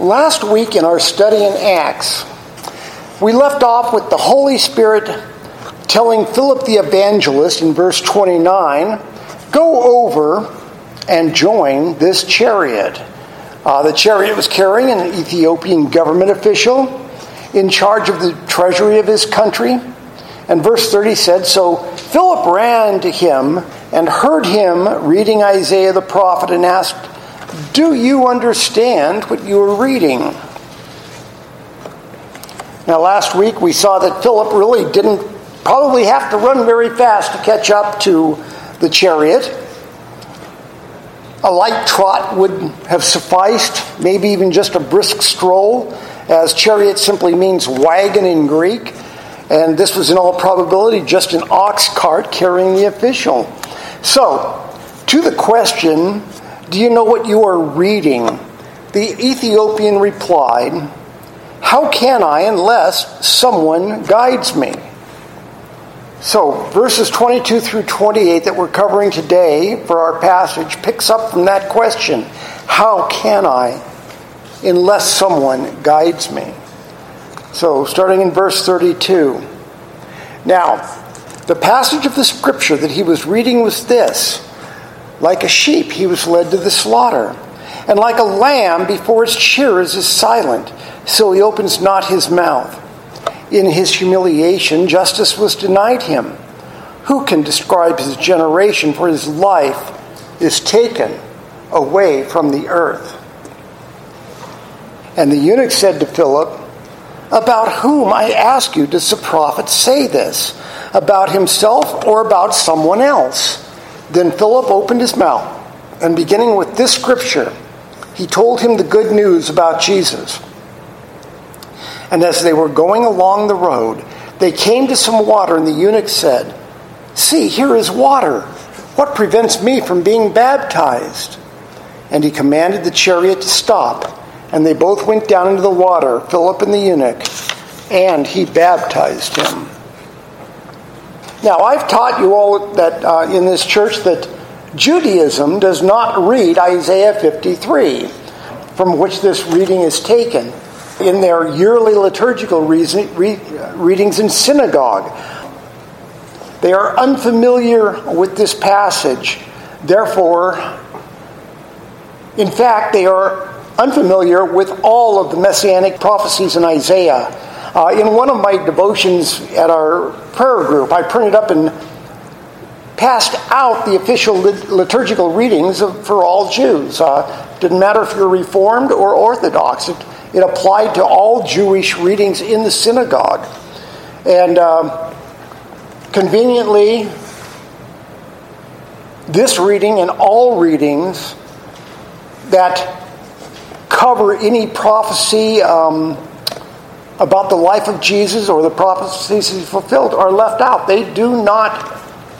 Last week in our study in Acts, we left off with the Holy Spirit telling Philip the evangelist in verse 29 go over and join this chariot. Uh, the chariot was carrying an Ethiopian government official in charge of the treasury of his country. And verse 30 said So Philip ran to him and heard him reading Isaiah the prophet and asked, Do you understand what you are reading? Now, last week we saw that Philip really didn't probably have to run very fast to catch up to the chariot. A light trot would have sufficed, maybe even just a brisk stroll, as chariot simply means wagon in Greek. And this was in all probability just an ox cart carrying the official. So, to the question, do you know what you are reading? The Ethiopian replied, How can I unless someone guides me? So, verses 22 through 28 that we're covering today for our passage picks up from that question How can I unless someone guides me? So, starting in verse 32. Now, the passage of the scripture that he was reading was this Like a sheep, he was led to the slaughter, and like a lamb before its shearers is silent, so he opens not his mouth. In his humiliation, justice was denied him. Who can describe his generation? For his life is taken away from the earth. And the eunuch said to Philip, About whom, I ask you, does the prophet say this? About himself or about someone else? Then Philip opened his mouth, and beginning with this scripture, he told him the good news about Jesus. And as they were going along the road, they came to some water, and the eunuch said, See, here is water. What prevents me from being baptized? And he commanded the chariot to stop, and they both went down into the water, Philip and the eunuch, and he baptized him. Now, I've taught you all that uh, in this church that Judaism does not read Isaiah 53, from which this reading is taken in their yearly liturgical reason, re, readings in synagogue. They are unfamiliar with this passage. Therefore, in fact, they are unfamiliar with all of the messianic prophecies in Isaiah. Uh, in one of my devotions at our prayer group, I printed up and passed out the official liturgical readings of, for all Jews. Uh, didn't matter if you're Reformed or Orthodox. It, it applied to all Jewish readings in the synagogue. And um, conveniently, this reading and all readings that cover any prophecy um, about the life of Jesus or the prophecies he fulfilled are left out. They do not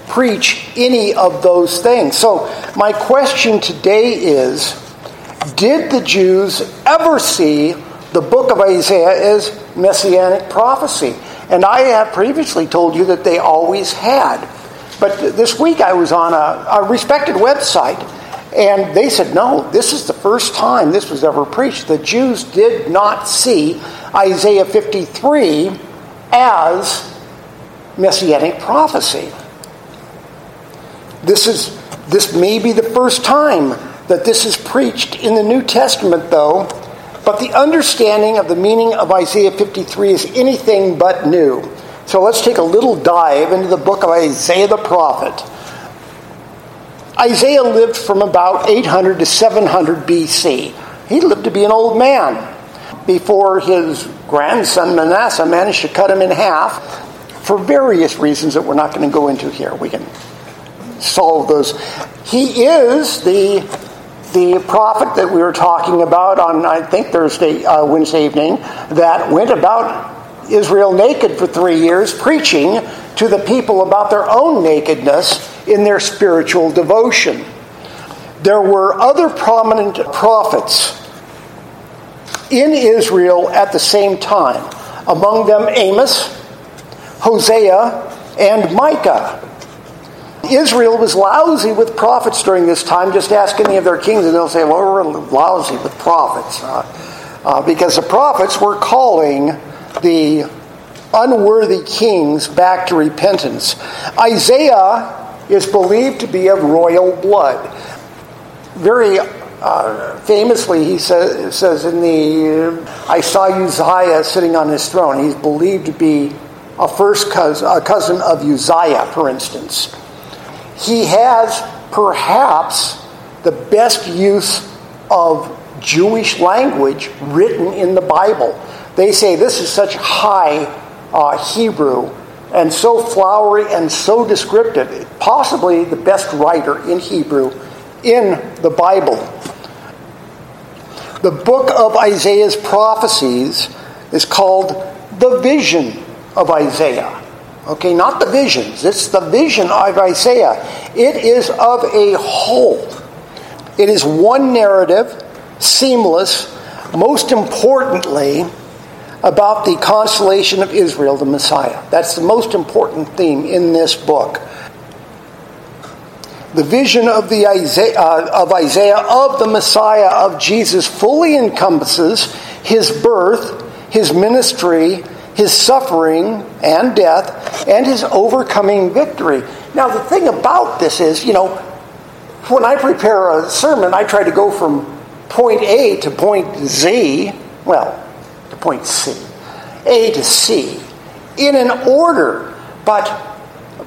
preach any of those things. So, my question today is did the Jews ever see the book of Isaiah as messianic prophecy? And I have previously told you that they always had. But this week I was on a, a respected website, and they said, no, this is the first time this was ever preached. The Jews did not see Isaiah 53 as messianic prophecy. This is this may be the first time that this is preached in the New Testament, though, but the understanding of the meaning of Isaiah 53 is anything but new. So let's take a little dive into the book of Isaiah the prophet. Isaiah lived from about 800 to 700 BC. He lived to be an old man before his grandson Manasseh managed to cut him in half for various reasons that we're not going to go into here. We can solve those. He is the the prophet that we were talking about on, I think, Thursday, uh, Wednesday evening, that went about Israel naked for three years, preaching to the people about their own nakedness in their spiritual devotion. There were other prominent prophets in Israel at the same time, among them Amos, Hosea, and Micah. Israel was lousy with prophets during this time. Just ask any of their kings, and they'll say, Well, we're lousy with prophets. Uh, uh, because the prophets were calling the unworthy kings back to repentance. Isaiah is believed to be of royal blood. Very uh, famously, he says, says in the I saw Uzziah sitting on his throne. He's believed to be a first cousin, a cousin of Uzziah, for instance. He has perhaps the best use of Jewish language written in the Bible. They say this is such high uh, Hebrew and so flowery and so descriptive, possibly the best writer in Hebrew in the Bible. The book of Isaiah's prophecies is called the vision of Isaiah. Okay, not the visions, it's the vision of Isaiah. It is of a whole. It is one narrative, seamless, most importantly, about the consolation of Israel, the Messiah. That's the most important theme in this book. The vision of, the Isaiah, uh, of Isaiah of the Messiah of Jesus fully encompasses his birth, his ministry, his suffering and death, and his overcoming victory. Now, the thing about this is, you know, when I prepare a sermon, I try to go from point A to point Z. Well, to point C. A to C in an order, but,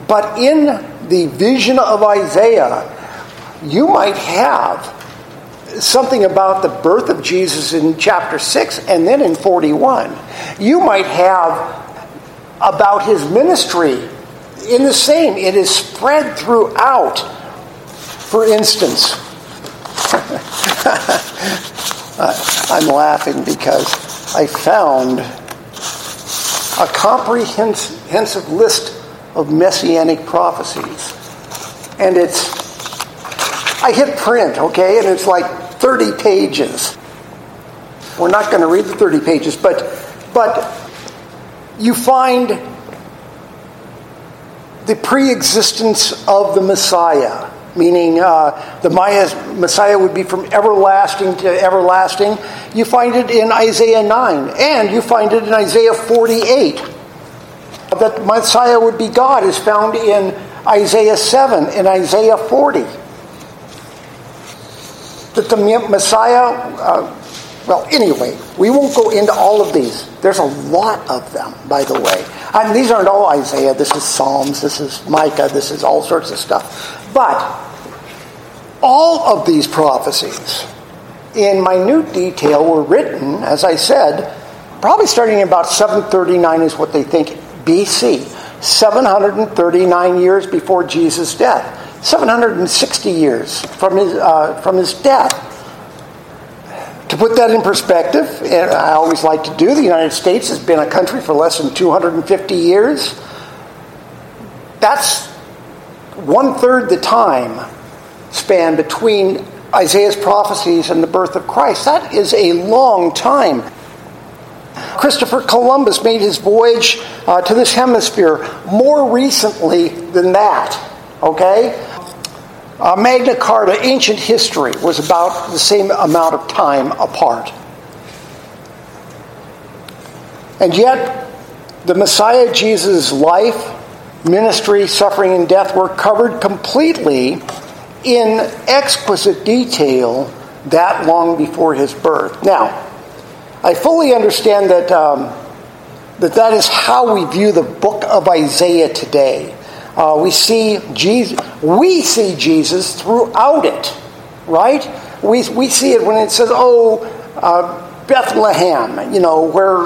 but in the vision of Isaiah, you might have something about the birth of Jesus in chapter 6 and then in 41. You might have about his ministry in the same. It is spread throughout. For instance, I'm laughing because I found a comprehensive list of messianic prophecies. And it's, I hit print, okay, and it's like 30 pages. We're not going to read the 30 pages, but, but you find the pre existence of the Messiah meaning uh, the Messiah would be from everlasting to everlasting. You find it in Isaiah 9, and you find it in Isaiah 48. That Messiah would be God is found in Isaiah 7 and Isaiah 40. That the Messiah, uh, well, anyway, we won't go into all of these. There's a lot of them, by the way. And these aren't all Isaiah. This is Psalms. This is Micah. This is all sorts of stuff. But all of these prophecies in minute detail were written, as I said, probably starting about 739 is what they think BC. 739 years before Jesus' death. 760 years from his, uh, from his death. To put that in perspective, and I always like to do, the United States has been a country for less than 250 years. That's one third the time span between Isaiah's prophecies and the birth of Christ. That is a long time. Christopher Columbus made his voyage uh, to this hemisphere more recently than that. Okay? Uh, Magna Carta, ancient history, was about the same amount of time apart. And yet, the Messiah Jesus' life, ministry, suffering, and death were covered completely in exquisite detail that long before his birth. Now, I fully understand that, um, that that is how we view the book of Isaiah today. Uh, we see Jesus, we see Jesus throughout it, right? We, we see it when it says, "Oh, uh, Bethlehem," you know, where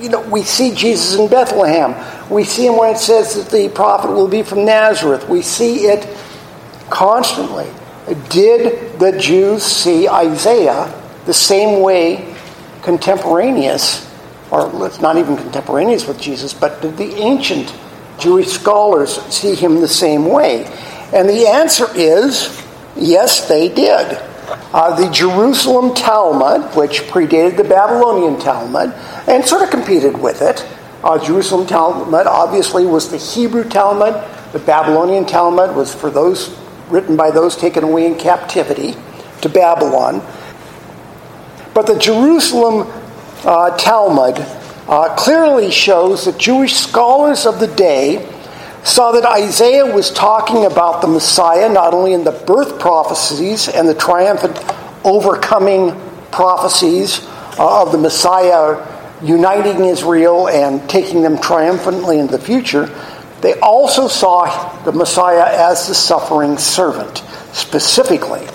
you know we see Jesus in Bethlehem. We see him when it says that the prophet will be from Nazareth. We see it constantly. Did the Jews see Isaiah the same way contemporaneous, or it's not even contemporaneous with Jesus, but did the ancient Jewish scholars see him the same way? And the answer is yes, they did. Uh, the Jerusalem Talmud, which predated the Babylonian Talmud and sort of competed with it, uh, Jerusalem Talmud obviously was the Hebrew Talmud. The Babylonian Talmud was for those written by those taken away in captivity to Babylon. But the Jerusalem uh, Talmud uh, clearly shows that Jewish scholars of the day saw that Isaiah was talking about the Messiah not only in the birth prophecies and the triumphant overcoming prophecies uh, of the Messiah uniting Israel and taking them triumphantly into the future, they also saw the Messiah as the suffering servant, specifically.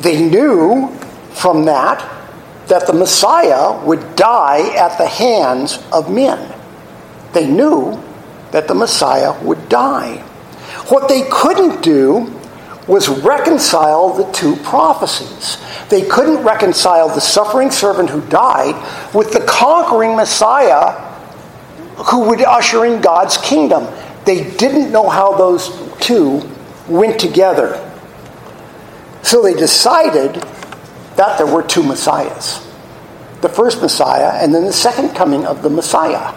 They knew from that that the Messiah would die at the hands of men. They knew that the Messiah would die. What they couldn't do was reconcile the two prophecies. They couldn't reconcile the suffering servant who died with the conquering Messiah who would usher in God's kingdom. They didn't know how those two went together. So they decided that there were two Messiahs the first Messiah and then the second coming of the Messiah.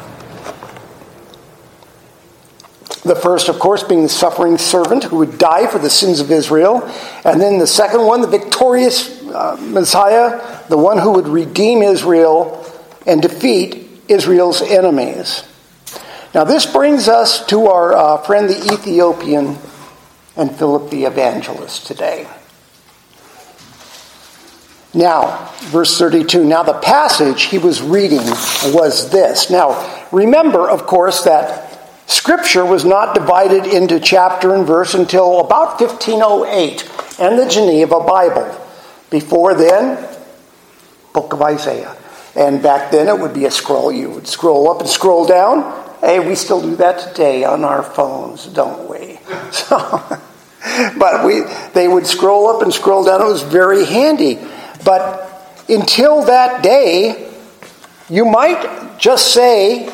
The first, of course, being the suffering servant who would die for the sins of Israel. And then the second one, the victorious uh, Messiah, the one who would redeem Israel and defeat Israel's enemies. Now, this brings us to our uh, friend the Ethiopian and Philip the evangelist today. Now, verse 32. Now, the passage he was reading was this. Now, remember, of course, that Scripture was not divided into chapter and verse until about 1508 and the Geneva Bible. Before then, Book of Isaiah. And back then it would be a scroll. You would scroll up and scroll down. Hey, we still do that today on our phones, don't we? So, but we, they would scroll up and scroll down. It was very handy. But until that day, you might just say,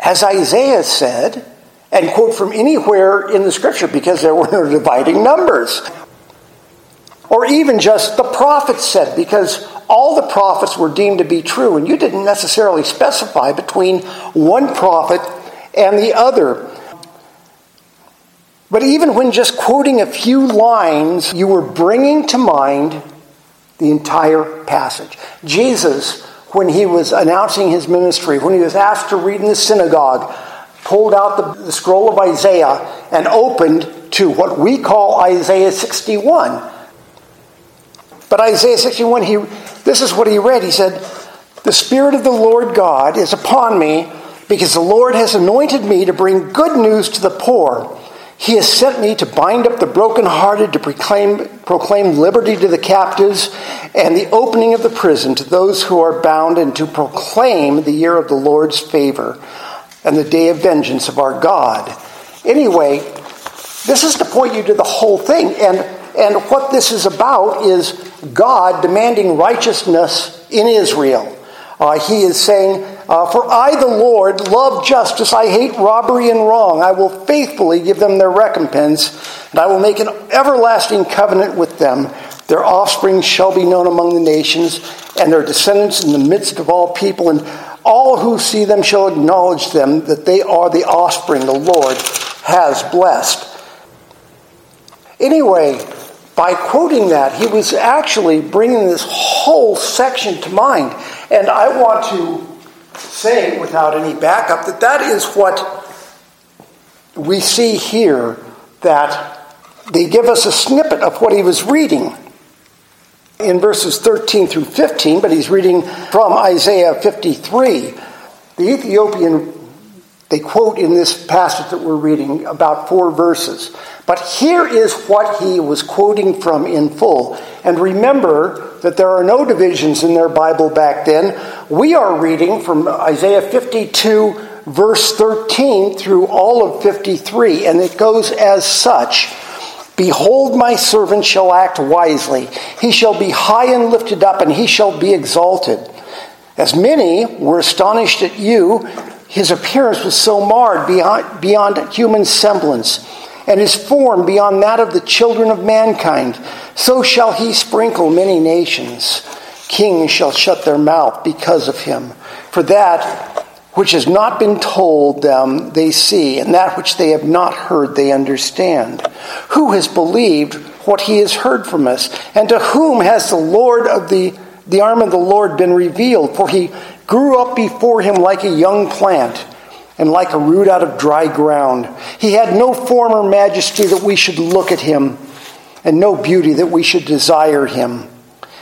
as Isaiah said, and quote from anywhere in the scripture because there were no dividing numbers. Or even just the prophets said, because all the prophets were deemed to be true, and you didn't necessarily specify between one prophet and the other. But even when just quoting a few lines, you were bringing to mind the entire passage. Jesus when he was announcing his ministry, when he was asked to read in the synagogue, pulled out the, the scroll of Isaiah and opened to what we call Isaiah 61. But Isaiah 61, he, this is what he read. He said, The Spirit of the Lord God is upon me because the Lord has anointed me to bring good news to the poor. He has sent me to bind up the brokenhearted, to proclaim, proclaim liberty to the captives, and the opening of the prison to those who are bound, and to proclaim the year of the Lord's favor and the day of vengeance of our God. Anyway, this is to point you to the whole thing. And, and what this is about is God demanding righteousness in Israel. Uh, he is saying, uh, For I, the Lord, love justice. I hate robbery and wrong. I will faithfully give them their recompense, and I will make an everlasting covenant with them. Their offspring shall be known among the nations, and their descendants in the midst of all people. And all who see them shall acknowledge them that they are the offspring the Lord has blessed. Anyway, by quoting that, he was actually bringing this whole section to mind. And I want to say, without any backup, that that is what we see here, that they give us a snippet of what he was reading in verses 13 through 15, but he's reading from Isaiah 53. The Ethiopian, they quote in this passage that we're reading about four verses. But here is what he was quoting from in full. And remember that there are no divisions in their Bible back then. We are reading from Isaiah 52, verse 13, through all of 53, and it goes as such. Behold, my servant shall act wisely. He shall be high and lifted up, and he shall be exalted. As many were astonished at you, his appearance was so marred beyond, beyond human semblance and his form beyond that of the children of mankind. So shall he sprinkle many nations. Kings shall shut their mouth because of him. For that which has not been told them they see, and that which they have not heard they understand. Who has believed what he has heard from us. And to whom has the Lord of the, the arm of the Lord been revealed? For he grew up before him like a young plant and like a root out of dry ground. He had no former majesty that we should look at him, and no beauty that we should desire him.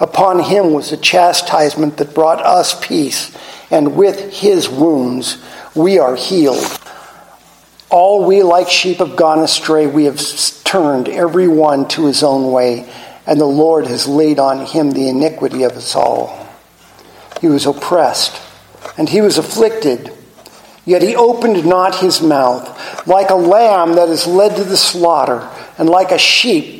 Upon him was the chastisement that brought us peace, and with his wounds we are healed. All we like sheep have gone astray. We have turned every one to his own way, and the Lord has laid on him the iniquity of us all. He was oppressed, and he was afflicted, yet he opened not his mouth. Like a lamb that is led to the slaughter, and like a sheep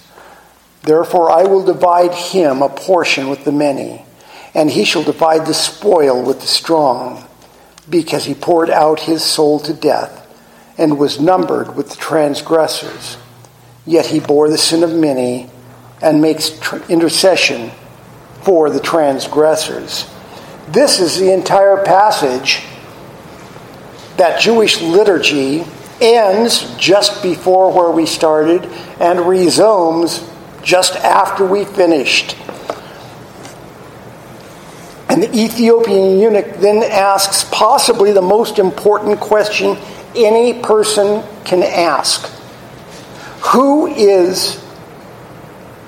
Therefore I will divide him a portion with the many, and he shall divide the spoil with the strong, because he poured out his soul to death and was numbered with the transgressors. Yet he bore the sin of many and makes intercession for the transgressors. This is the entire passage that Jewish liturgy ends just before where we started and resumes just after we finished. And the Ethiopian eunuch then asks possibly the most important question any person can ask. Who is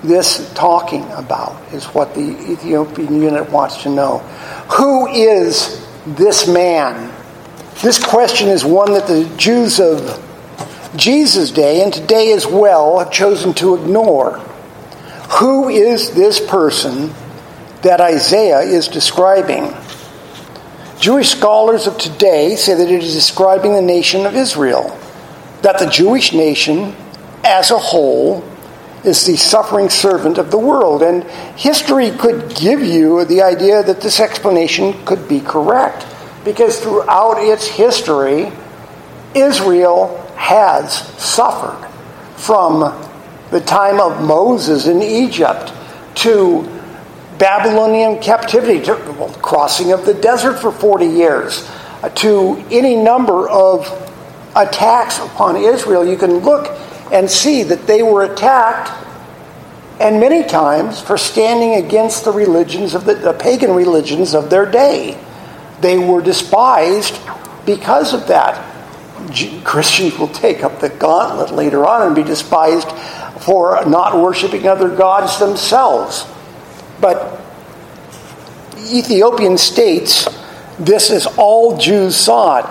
this talking about? Is what the Ethiopian eunuch wants to know. Who is this man? This question is one that the Jews of Jesus' day and today as well have chosen to ignore. Who is this person that Isaiah is describing? Jewish scholars of today say that it is describing the nation of Israel, that the Jewish nation as a whole is the suffering servant of the world. And history could give you the idea that this explanation could be correct, because throughout its history, Israel has suffered from the time of Moses in Egypt to Babylonian captivity, to well, crossing of the desert for 40 years, uh, to any number of attacks upon Israel, you can look and see that they were attacked, and many times for standing against the religions of the, the pagan religions of their day. They were despised because of that. Christians will take up the gauntlet later on and be despised for not worshiping other gods themselves. But Ethiopian states this is all Jews saw it.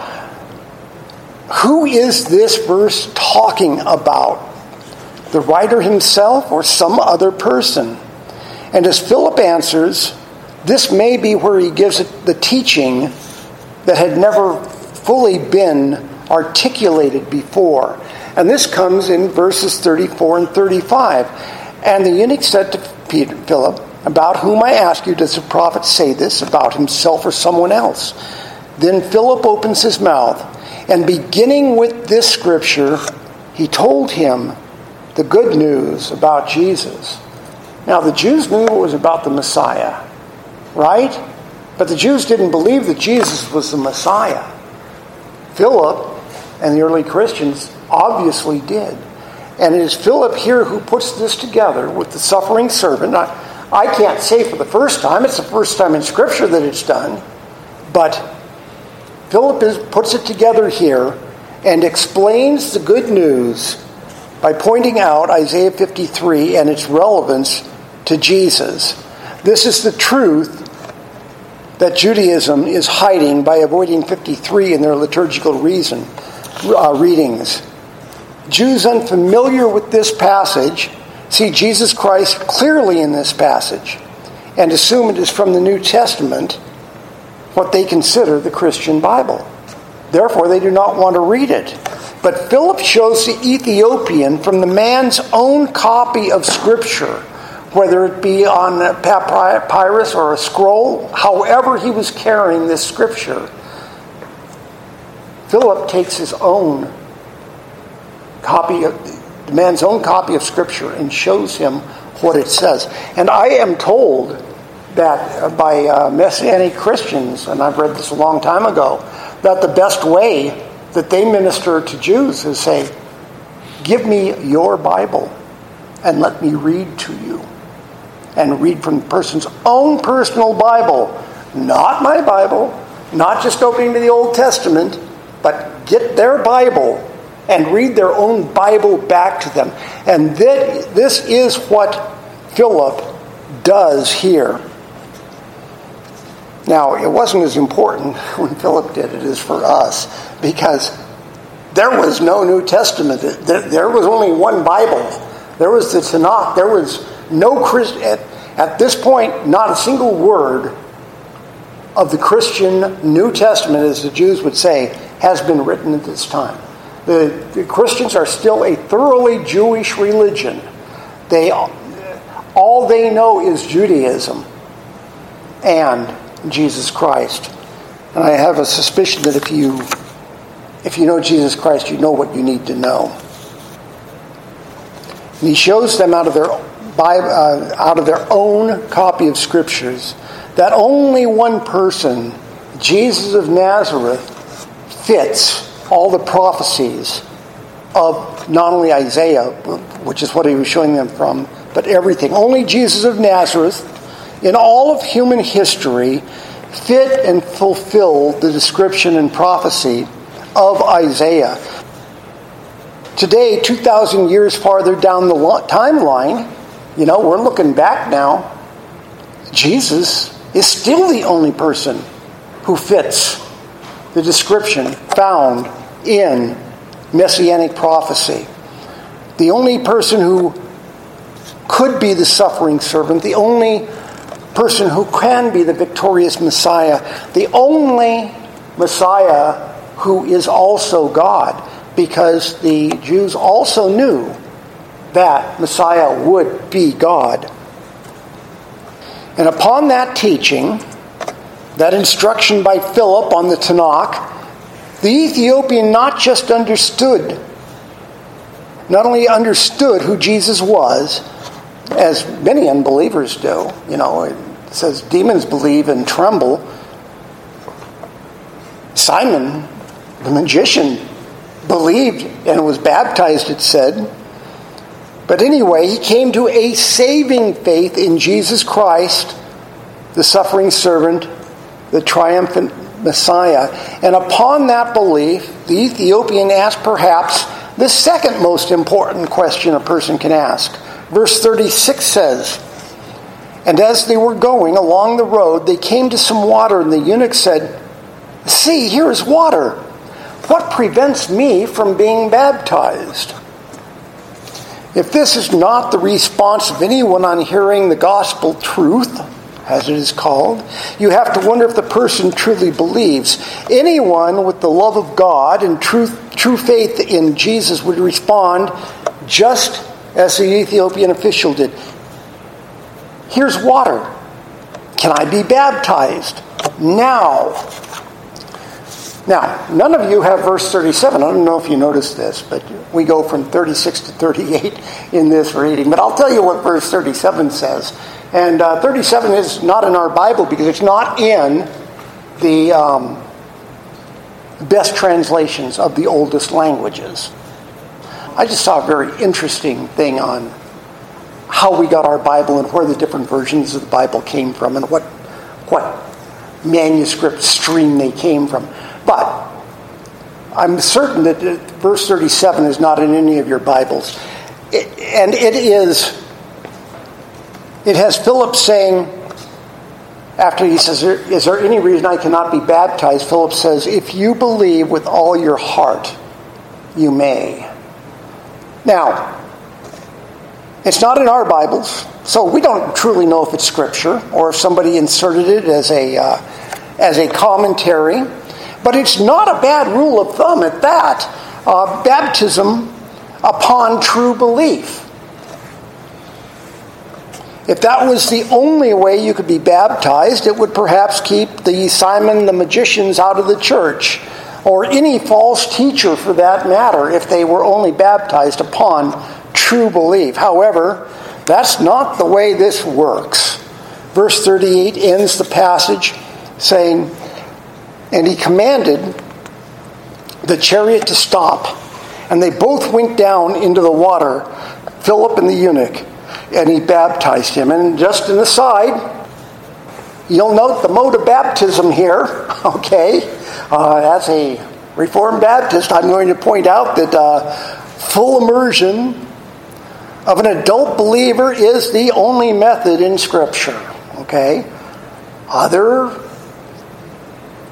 Who is this verse talking about? The writer himself or some other person? And as Philip answers, this may be where he gives it the teaching that had never fully been articulated before. And this comes in verses 34 and 35. And the eunuch said to Peter, Philip, about whom I ask you, does the prophet say this about himself or someone else? Then Philip opens his mouth, and beginning with this scripture, he told him the good news about Jesus. Now, the Jews knew it was about the Messiah, right? But the Jews didn't believe that Jesus was the Messiah. Philip and the early Christians obviously did. And it is Philip here who puts this together with the suffering servant. I, I can't say for the first time, it's the first time in Scripture that it's done, but Philip is, puts it together here and explains the good news by pointing out Isaiah 53 and its relevance to Jesus. This is the truth that Judaism is hiding by avoiding 53 in their liturgical reason uh, readings. Jews unfamiliar with this passage see Jesus Christ clearly in this passage and assume it is from the New Testament, what they consider the Christian Bible. Therefore, they do not want to read it. But Philip shows the Ethiopian from the man's own copy of Scripture, whether it be on a papyrus or a scroll, however he was carrying this Scripture. Philip takes his own copy of the man's own copy of Scripture and shows him what it says. And I am told that uh, by uh, Messianic Christians, and I've read this a long time ago, that the best way that they minister to Jews is say, Give me your Bible and let me read to you. And read from the person's own personal Bible, not my Bible, not just opening to the Old Testament, but get their Bible and read their own Bible back to them. And that, this is what Philip does here. Now, it wasn't as important when Philip did it as for us because there was no New Testament. There was only one Bible. There was the Tanakh. There was no Christ at, at this point, not a single word of the Christian New Testament, as the Jews would say, has been written at this time. The, the Christians are still a thoroughly Jewish religion. They, all they know is Judaism and Jesus Christ. And I have a suspicion that if you if you know Jesus Christ, you know what you need to know. And he shows them out of their Bible, uh, out of their own copy of scriptures that only one person, Jesus of Nazareth, fits all the prophecies of not only Isaiah, which is what he was showing them from, but everything. Only Jesus of Nazareth, in all of human history, fit and fulfill the description and prophecy of Isaiah. Today, 2,000 years farther down the timeline, you know, we're looking back now. Jesus is still the only person who fits the description found in messianic prophecy. The only person who could be the suffering servant, the only person who can be the victorious Messiah, the only Messiah who is also God, because the Jews also knew that Messiah would be God. And upon that teaching, that instruction by Philip on the Tanakh, the Ethiopian not just understood, not only understood who Jesus was, as many unbelievers do. You know, it says demons believe and tremble. Simon, the magician, believed and was baptized, it said. But anyway, he came to a saving faith in Jesus Christ, the suffering servant, the triumphant Messiah. And upon that belief, the Ethiopian asked perhaps the second most important question a person can ask. Verse 36 says, And as they were going along the road, they came to some water, and the eunuch said, See, here is water. What prevents me from being baptized? If this is not the response of anyone on hearing the gospel truth, as it is called, you have to wonder if the person truly believes. Anyone with the love of God and true, true faith in Jesus would respond just as the Ethiopian official did. Here's water. Can I be baptized? Now. Now, none of you have verse 37. I don't know if you noticed this, but we go from 36 to 38 in this reading. But I'll tell you what verse 37 says. And uh, 37 is not in our Bible because it's not in the um, best translations of the oldest languages. I just saw a very interesting thing on how we got our Bible and where the different versions of the Bible came from and what, what manuscript stream they came from. But I'm certain that verse 37 is not in any of your Bibles. It, and it is, it has Philip saying, after he says, Is there any reason I cannot be baptized? Philip says, If you believe with all your heart, you may. Now, it's not in our Bibles, so we don't truly know if it's Scripture or if somebody inserted it as a, uh, as a commentary. But it's not a bad rule of thumb at that. Uh, baptism upon true belief. If that was the only way you could be baptized, it would perhaps keep the Simon the magicians out of the church, or any false teacher for that matter, if they were only baptized upon true belief. However, that's not the way this works. Verse 38 ends the passage saying, And he commanded the chariot to stop. And they both went down into the water, Philip and the eunuch, and he baptized him. And just an aside, you'll note the mode of baptism here, okay? Uh, as a Reformed Baptist, I'm going to point out that uh, full immersion of an adult believer is the only method in Scripture. Okay? Other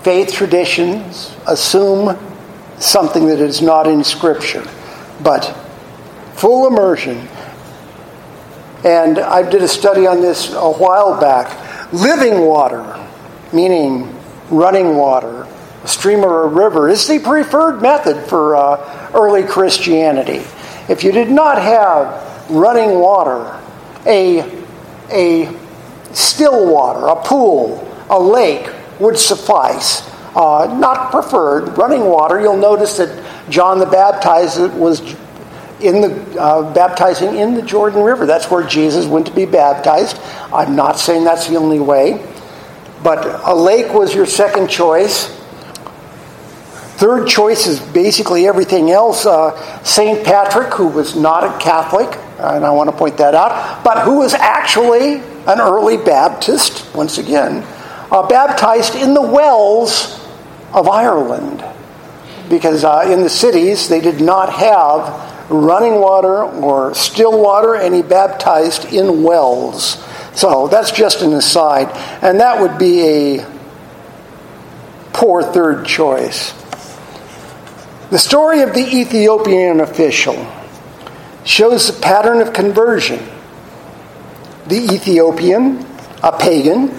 faith traditions assume something that is not in Scripture. But full immersion. And I did a study on this a while back. Living water, meaning running water, a stream or a river, is the preferred method for uh, early Christianity. If you did not have running water, a, a still water, a pool, a lake would suffice. Uh, not preferred. Running water, you'll notice that John the Baptizer was in the uh, baptizing in the Jordan River. That's where Jesus went to be baptized. I'm not saying that's the only way, but a lake was your second choice. Third choice is basically everything else. Uh, St. Patrick, who was not a Catholic, and I want to point that out, but who was actually an early Baptist, once again, uh, baptized in the wells of Ireland. Because uh, in the cities, they did not have running water or still water, and he baptized in wells. So that's just an aside. And that would be a poor third choice. The story of the Ethiopian official shows the pattern of conversion. The Ethiopian, a pagan,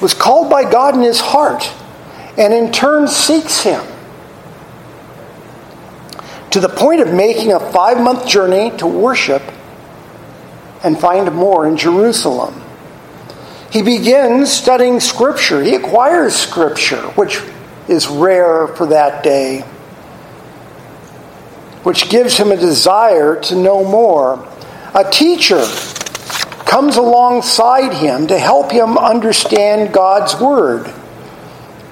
was called by God in his heart and in turn seeks him to the point of making a five month journey to worship and find more in Jerusalem. He begins studying Scripture. He acquires Scripture, which is rare for that day which gives him a desire to know more. A teacher comes alongside him to help him understand God's Word.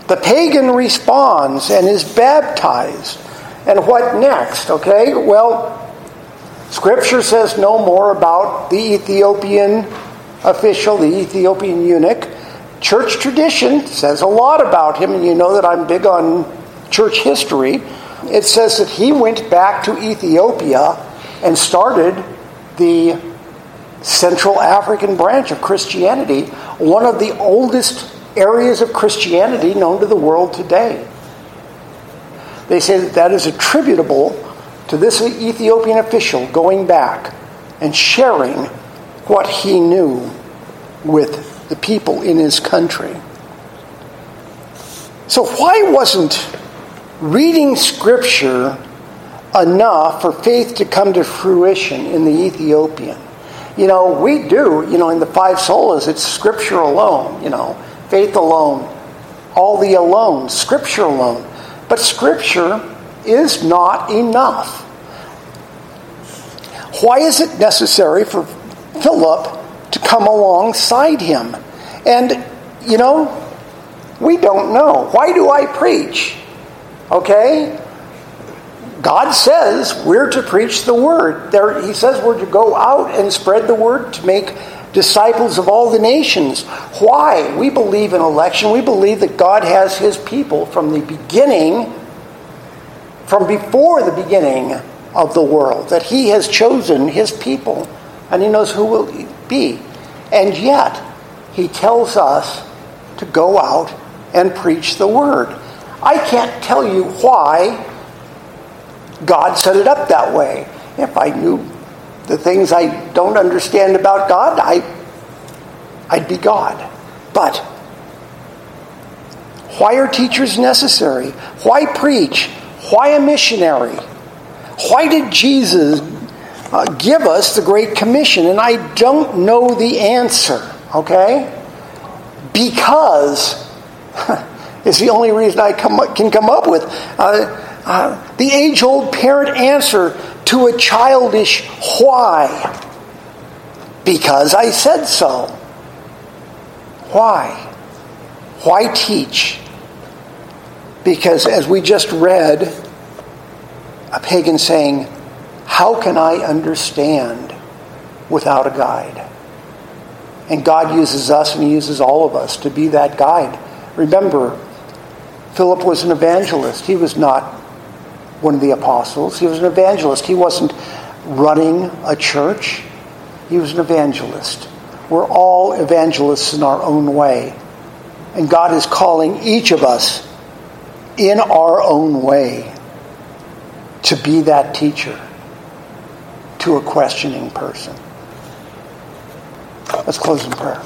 The pagan responds and is baptized. And what next? Okay, well, Scripture says no more about the Ethiopian official, the Ethiopian eunuch. Church tradition says a lot about him, and you know that I'm big on church history it says that he went back to Ethiopia and started the Central African branch of Christianity, one of the oldest areas of Christianity known to the world today. They say that that is attributable to this Ethiopian official going back and sharing what he knew with the people in his country. So, why wasn't reading Scripture enough for faith to come to fruition in the Ethiopian. You know, we do, you know, in the five solas, it's Scripture alone, you know, faith alone, all the alone, Scripture alone. But Scripture is not enough. Why is it necessary for Philip to come alongside him. And, you know, we don't know. Why do I preach? Okay? God says we're to preach the word. There, he says we're to go out and spread the word to make disciples of all the nations. Why? We believe in election. We believe that God has his people from the beginning, from before the beginning of the world, that he has chosen his people and he knows who will be. And yet, he tells us to go out and preach the word. I can't tell you why God set it up that way. If I knew the things I don't understand about God, I, I'd be God. But why are teachers necessary? Why preach? Why a missionary? Why did Jesus uh, give us the Great Commission? And I don't know the answer, okay? Because is the only reason I come, can come up with. Uh, uh, the age old parent answer to a childish why. Because I said so. Why? Why teach? Because as we just read, a pagan saying, How can I understand without a guide? And God uses us and He uses all of us to be that guide. Remember, Philip was an evangelist. He was not one of the apostles. He was an evangelist. He wasn't running a church, he was an evangelist. We're all evangelists in our own way. And God is calling each of us in our own way to be that teacher to a questioning person. Let's close in prayer.